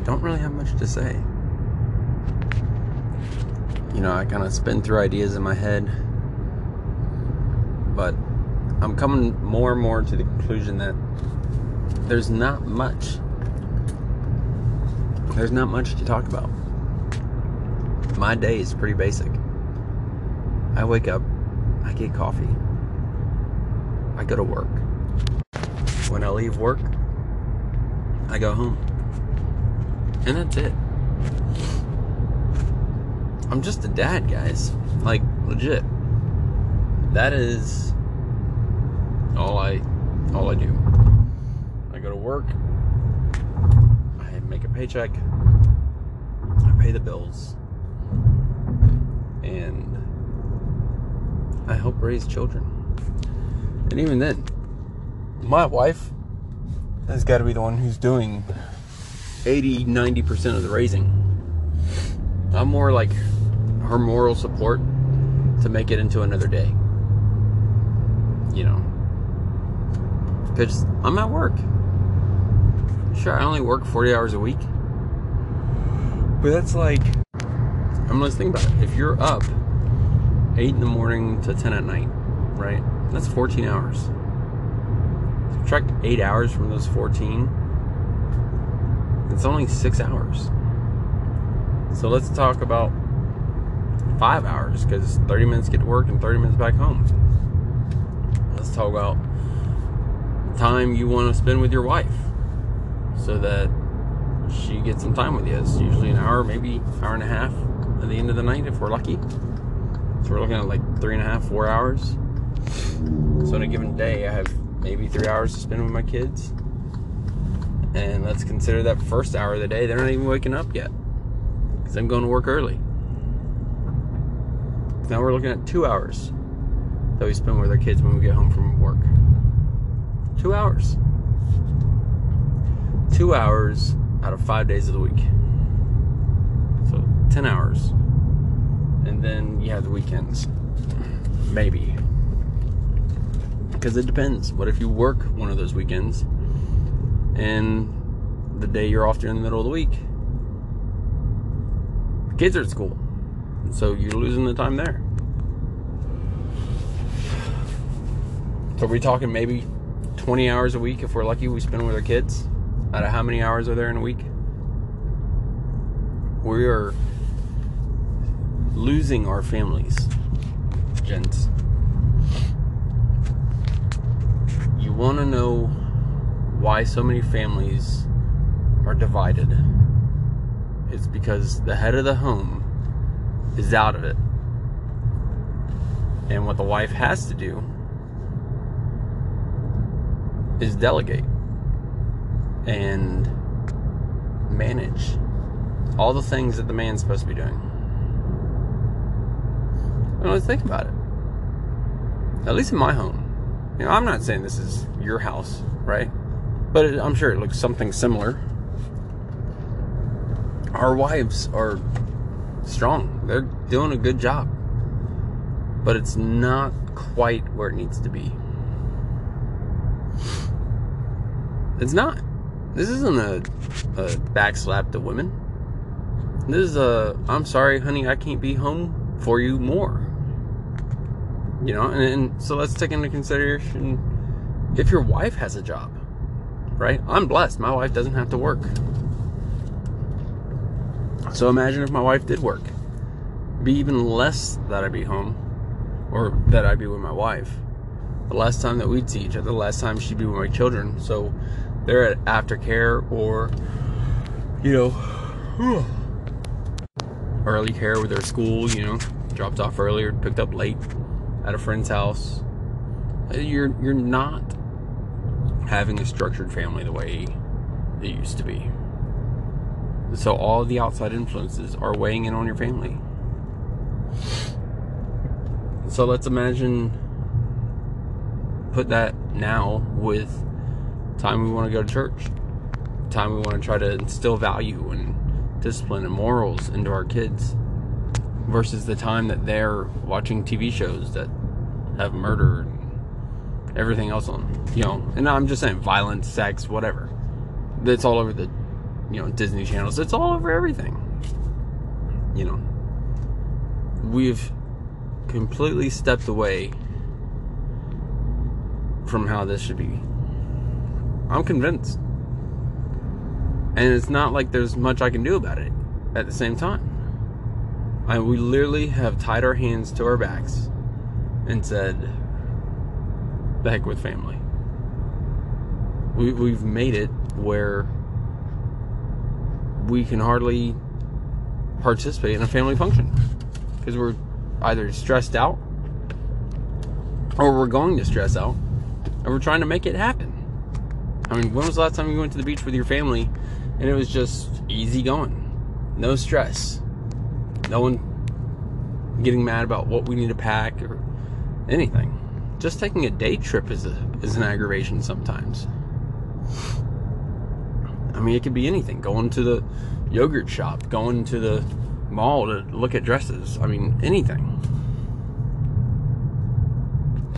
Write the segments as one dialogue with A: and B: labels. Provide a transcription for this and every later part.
A: don't really have much to say. You know, I kind of spin through ideas in my head, but I'm coming more and more to the conclusion that there's not much. There's not much to talk about. My day is pretty basic. I wake up, I get coffee, I go to work. When I leave work, I go home. And that's it. I'm just a dad, guys. Like, legit. That is all I all I do. I go to work, I make a paycheck, I pay the bills, and I help raise children. And even then, my wife has got to be the one who's doing 80 90% of the raising. I'm more like her moral support to make it into another day. You know, because I'm at work. Sure, I only work 40 hours a week. But that's like, I'm let's think about it. If you're up 8 in the morning to 10 at night, right? That's 14 hours. Subtract 8 hours from those 14, it's only 6 hours. So let's talk about 5 hours because 30 minutes get to work and 30 minutes back home. Let's talk about time you want to spend with your wife so that she gets some time with you. It's usually an hour, maybe hour and a half at the end of the night if we're lucky. So we're looking at like three and a half, four hours. So in a given day, I have maybe three hours to spend with my kids. And let's consider that first hour of the day, they're not even waking up yet because I'm going to work early. Now we're looking at two hours that we spend with our kids when we get home from work. Two hours. Two hours out of five days of the week. So 10 hours. And then you have the weekends. Maybe. Because it depends. What if you work one of those weekends and the day you're off during the middle of the week? The kids are at school. So you're losing the time there. So we're we talking maybe 20 hours a week if we're lucky we spend with our kids? Out of how many hours are there in a week? We are losing our families, gents. You want to know why so many families are divided? It's because the head of the home is out of it. And what the wife has to do is delegate and manage all the things that the man's supposed to be doing. And let's think about it. At least in my home. You know, I'm not saying this is your house, right? But it, I'm sure it looks something similar. Our wives are strong. They're doing a good job. But it's not quite where it needs to be. It's not. This isn't a, a backslap to women. This is a, I'm sorry, honey, I can't be home for you more. You know, and, and so let's take into consideration if your wife has a job, right? I'm blessed. My wife doesn't have to work. So imagine if my wife did work. Be even less that I'd be home or that I'd be with my wife. The last time that we'd see each other, the last time she'd be with my children. So they're at aftercare or, you know, early care with their school, you know, dropped off earlier, picked up late at a friend's house. You're you're not having a structured family the way it used to be. So all the outside influences are weighing in on your family. So let's imagine put that now with time we want to go to church, time we want to try to instill value and discipline and morals into our kids versus the time that they're watching TV shows that have murder everything else on, you know, and I'm just saying violence, sex, whatever. That's all over the you know, Disney channels. It's all over everything. You know, we've completely stepped away from how this should be. I'm convinced. And it's not like there's much I can do about it at the same time. I, we literally have tied our hands to our backs and said, the heck with family. We, we've made it where we can hardly participate in a family function because we're either stressed out or we're going to stress out and we're trying to make it happen. I mean, when was the last time you went to the beach with your family and it was just easy going? No stress. No one getting mad about what we need to pack or anything. Just taking a day trip is a, is an aggravation sometimes. I mean, it could be anything. Going to the yogurt shop, going to the mall to look at dresses. I mean, anything.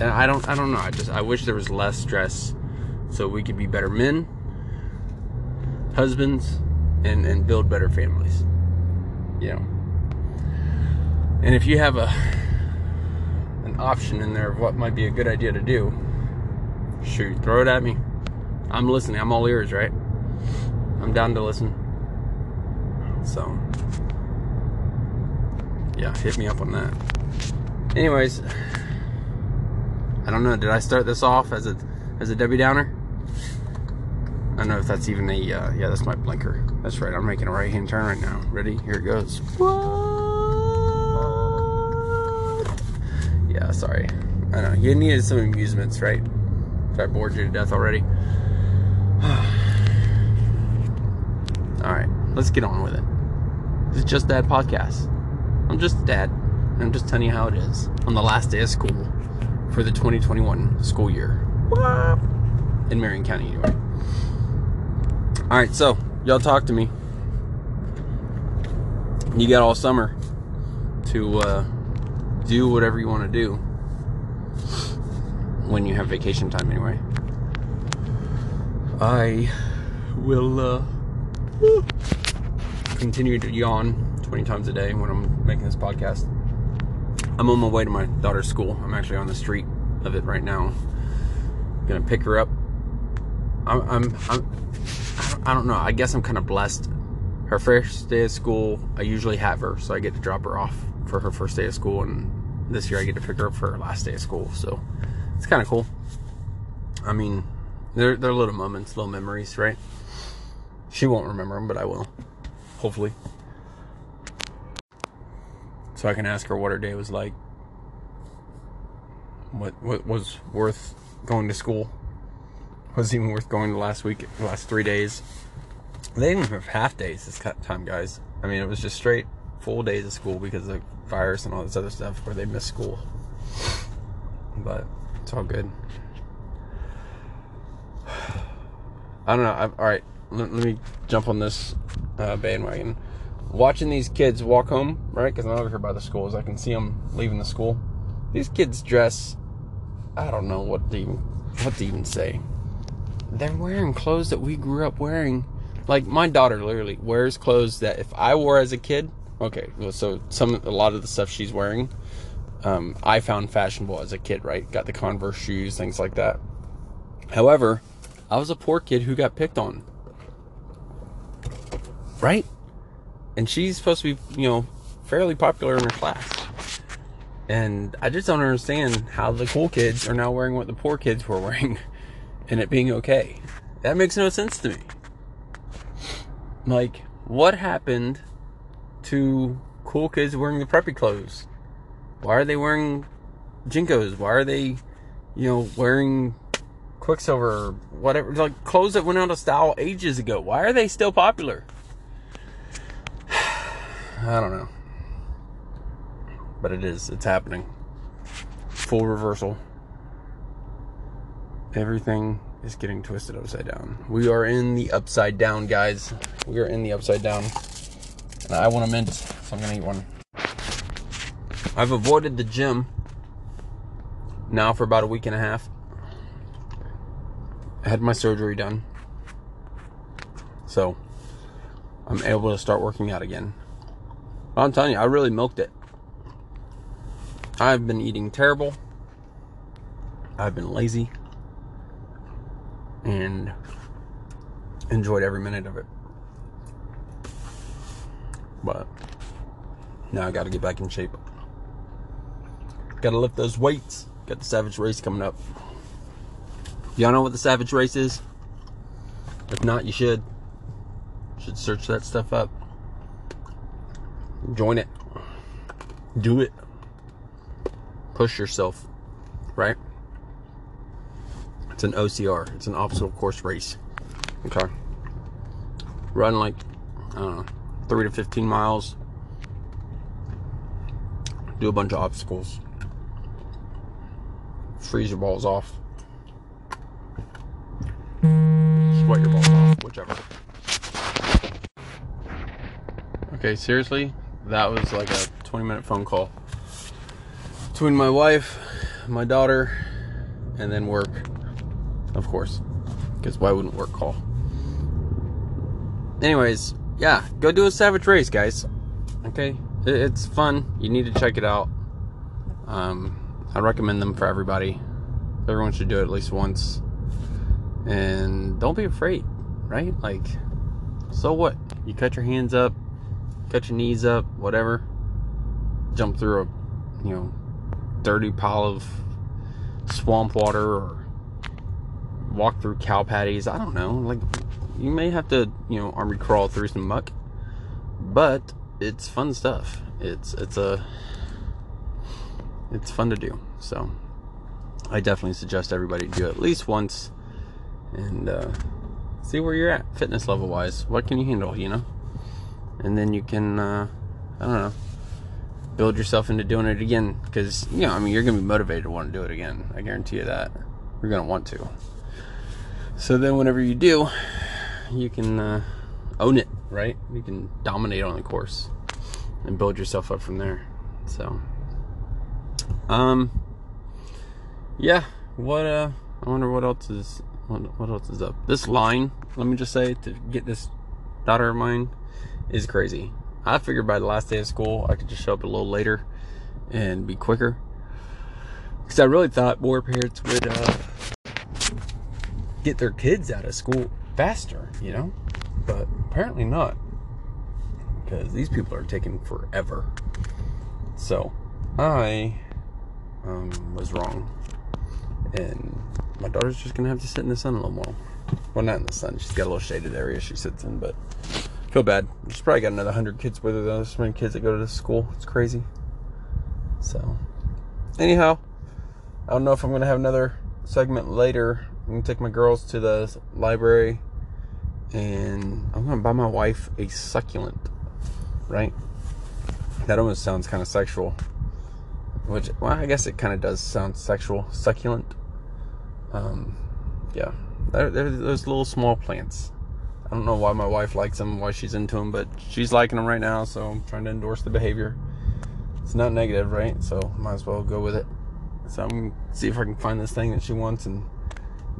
A: And I don't, I don't know. I just, I wish there was less stress, so we could be better men, husbands, and and build better families. You know. And if you have a option in there of what might be a good idea to do, shoot, throw it at me. I'm listening. I'm all ears, right? I'm down to listen. So, yeah, hit me up on that. Anyways, I don't know. Did I start this off as a as a Debbie Downer? I don't know if that's even a uh, yeah. That's my blinker. That's right. I'm making a right hand turn right now. Ready? Here it goes. What? Yeah. Sorry. I know you needed some amusements, right? If I bored you to death already. All right, let's get on with it. It's just Dad podcast. I'm just Dad, and I'm just telling you how it is on the last day of school for the 2021 school year. In Marion County, anyway. All right, so y'all talk to me. You got all summer to uh, do whatever you want to do when you have vacation time, anyway. I will uh, continue to yawn 20 times a day when I'm making this podcast. I'm on my way to my daughter's school. I'm actually on the street of it right now. gonna pick her up. I'm, I'm, I'm I don't know. I guess I'm kind of blessed. Her first day of school, I usually have her, so I get to drop her off for her first day of school, and this year I get to pick her up for her last day of school. So it's kind of cool. I mean, they're they're little moments, little memories, right? She won't remember them, but I will. Hopefully. So I can ask her what her day was like. What what was worth going to school? Was even worth going the last week, the last three days. They didn't have half days this time, guys. I mean, it was just straight full days of school because of virus and all this other stuff where they miss school. But it's all good. I don't know. I, all right, let, let, me jump on this uh, bandwagon. Watching these kids walk home, right? Because I'm over here by the schools. I can see them leaving the school. These kids dress. I don't know what to even what to even say. They're wearing clothes that we grew up wearing. Like my daughter literally wears clothes that if I wore as a kid, okay, well, so some a lot of the stuff she's wearing, um, I found fashionable as a kid, right? Got the Converse shoes, things like that. However, I was a poor kid who got picked on. Right? And she's supposed to be, you know, fairly popular in her class. And I just don't understand how the cool kids are now wearing what the poor kids were wearing and it being okay. That makes no sense to me. Like, what happened to cool kids wearing the preppy clothes? Why are they wearing JNCOs? Why are they, you know, wearing Quiksilver, or whatever, like clothes that went out of style ages ago. Why are they still popular? I don't know. But it is. It's happening. Full reversal. Everything is getting twisted upside down. We are in the upside down, guys. We are in the upside down. I want a mint, so I'm to eat one. I've avoided the gym now for about a week and a half. I had my surgery done. So, I'm able to start working out again. I'm telling you, I really milked it. I've been eating terrible. I've been lazy. And enjoyed every minute of it. But now I got to get back in shape. Got to lift those weights. Got the Savage Race coming up. Y'all know what the Savage Race is? If not, you should. Should search that stuff up. Join it. Do it. Push yourself. Right? It's an OCR. It's an obstacle course race. Okay. Run like, I don't know, 3 to 15 miles. Do a bunch of obstacles. Freeze your balls off. Sweat your balls off, whichever. Okay, seriously, that was like a 20 minute phone call between my wife, my daughter, and then work, of course, because why wouldn't work call? Anyways, yeah, go do a Savage Race, guys. Okay, it's fun. You need to check it out. Um, I recommend them for everybody. Everyone should do it at least once. And don't be afraid, right? Like, so what? You cut your hands up, cut your knees up, whatever. Jump through a, you know, dirty pile of swamp water or walk through cow patties. I don't know. Like, you may have to, you know, army crawl through some muck, but it's fun stuff. It's it's a it's fun to do. So I definitely suggest everybody do it at least once and uh, see where you're at fitness level wise. What can you handle, you know? And then you can, uh, I don't know, build yourself into doing it again. Because, you know, I mean, you're to be motivated to want to do it again. I guarantee you that. You're to want to. So then, whenever you do, you can uh, own it, right? You can dominate on the course and build yourself up from there. So, um, yeah. What uh, I wonder what else is what, what else is up. This line, let me just say, to get this daughter of mine, is crazy. I figured by the last day of school, I could just show up a little later and be quicker. Because I really thought more parents would uh, get their kids out of school faster, you know? But apparently not. Because these people are taking forever. So, I um, was wrong. And my daughter's just gonna have to sit in the sun a little more. Well, not in the sun. She's got a little shaded area she sits in, but feel bad. She's probably got another hundred kids with her. Though. So many kids that go to this school. It's crazy. So, anyhow, I don't know if I'm gonna have another segment later. I'm gonna take my girls to the library, and I'm gonna buy my wife a succulent. Right? That almost sounds kind of sexual. Which, well, I guess it kind of does sound sexual. Succulent. Um, yeah, they're, they're those little small plants. I don't know why my wife likes them, why she's into them, but she's liking them right now, so I'm trying to endorse the behavior. It's not negative, right? So might as well go with it. So I'm gonna see if I can find this thing that she wants and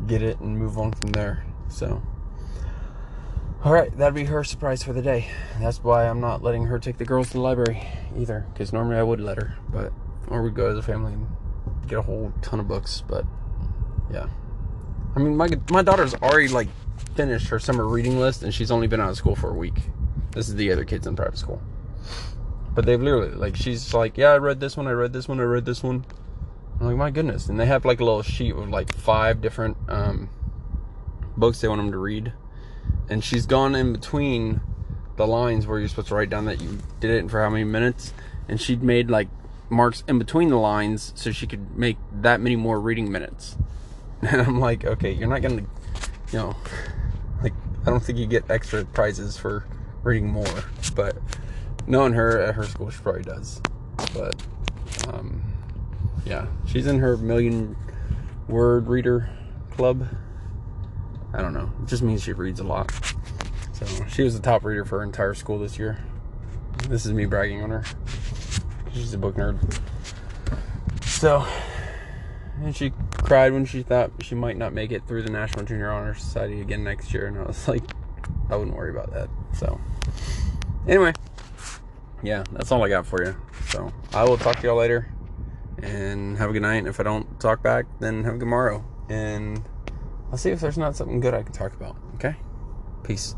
A: get it and move on from there. So, all right, that'd be her surprise for the day. That's why I'm not letting her take the girls to the library either, because normally I would let her, but or we'd go as a family and get a whole ton of books, but yeah. I mean, my my daughter's already like finished her summer reading list, and she's only been out of school for a week. This is the other kids in private school, but they've literally like she's like, yeah, I read this one, I read this one, I read this one. I'm like, my goodness, and they have like a little sheet with like five different um, books they want them to read, and she's gone in between the lines where you're supposed to write down that you did it for how many minutes, and she'd made like marks in between the lines so she could make that many more reading minutes. And I'm like, okay, you're not gonna, you know, like I don't think you get extra prizes for reading more. But knowing her at her school, she probably does. But um, yeah, she's in her million word reader club. I don't know. It just means she reads a lot. So she was the top reader for her entire school this year. This is me bragging on her. She's a book nerd. So, and she cried when she thought she might not make it through the National Junior Honor Society again next year, and I was like, I wouldn't worry about that. So, anyway, yeah, that's all I got for you. So, I will talk to y'all later and have a good night. And if I don't talk back, then have a good morrow. And I'll see if there's not something good I can talk about. Okay? Peace.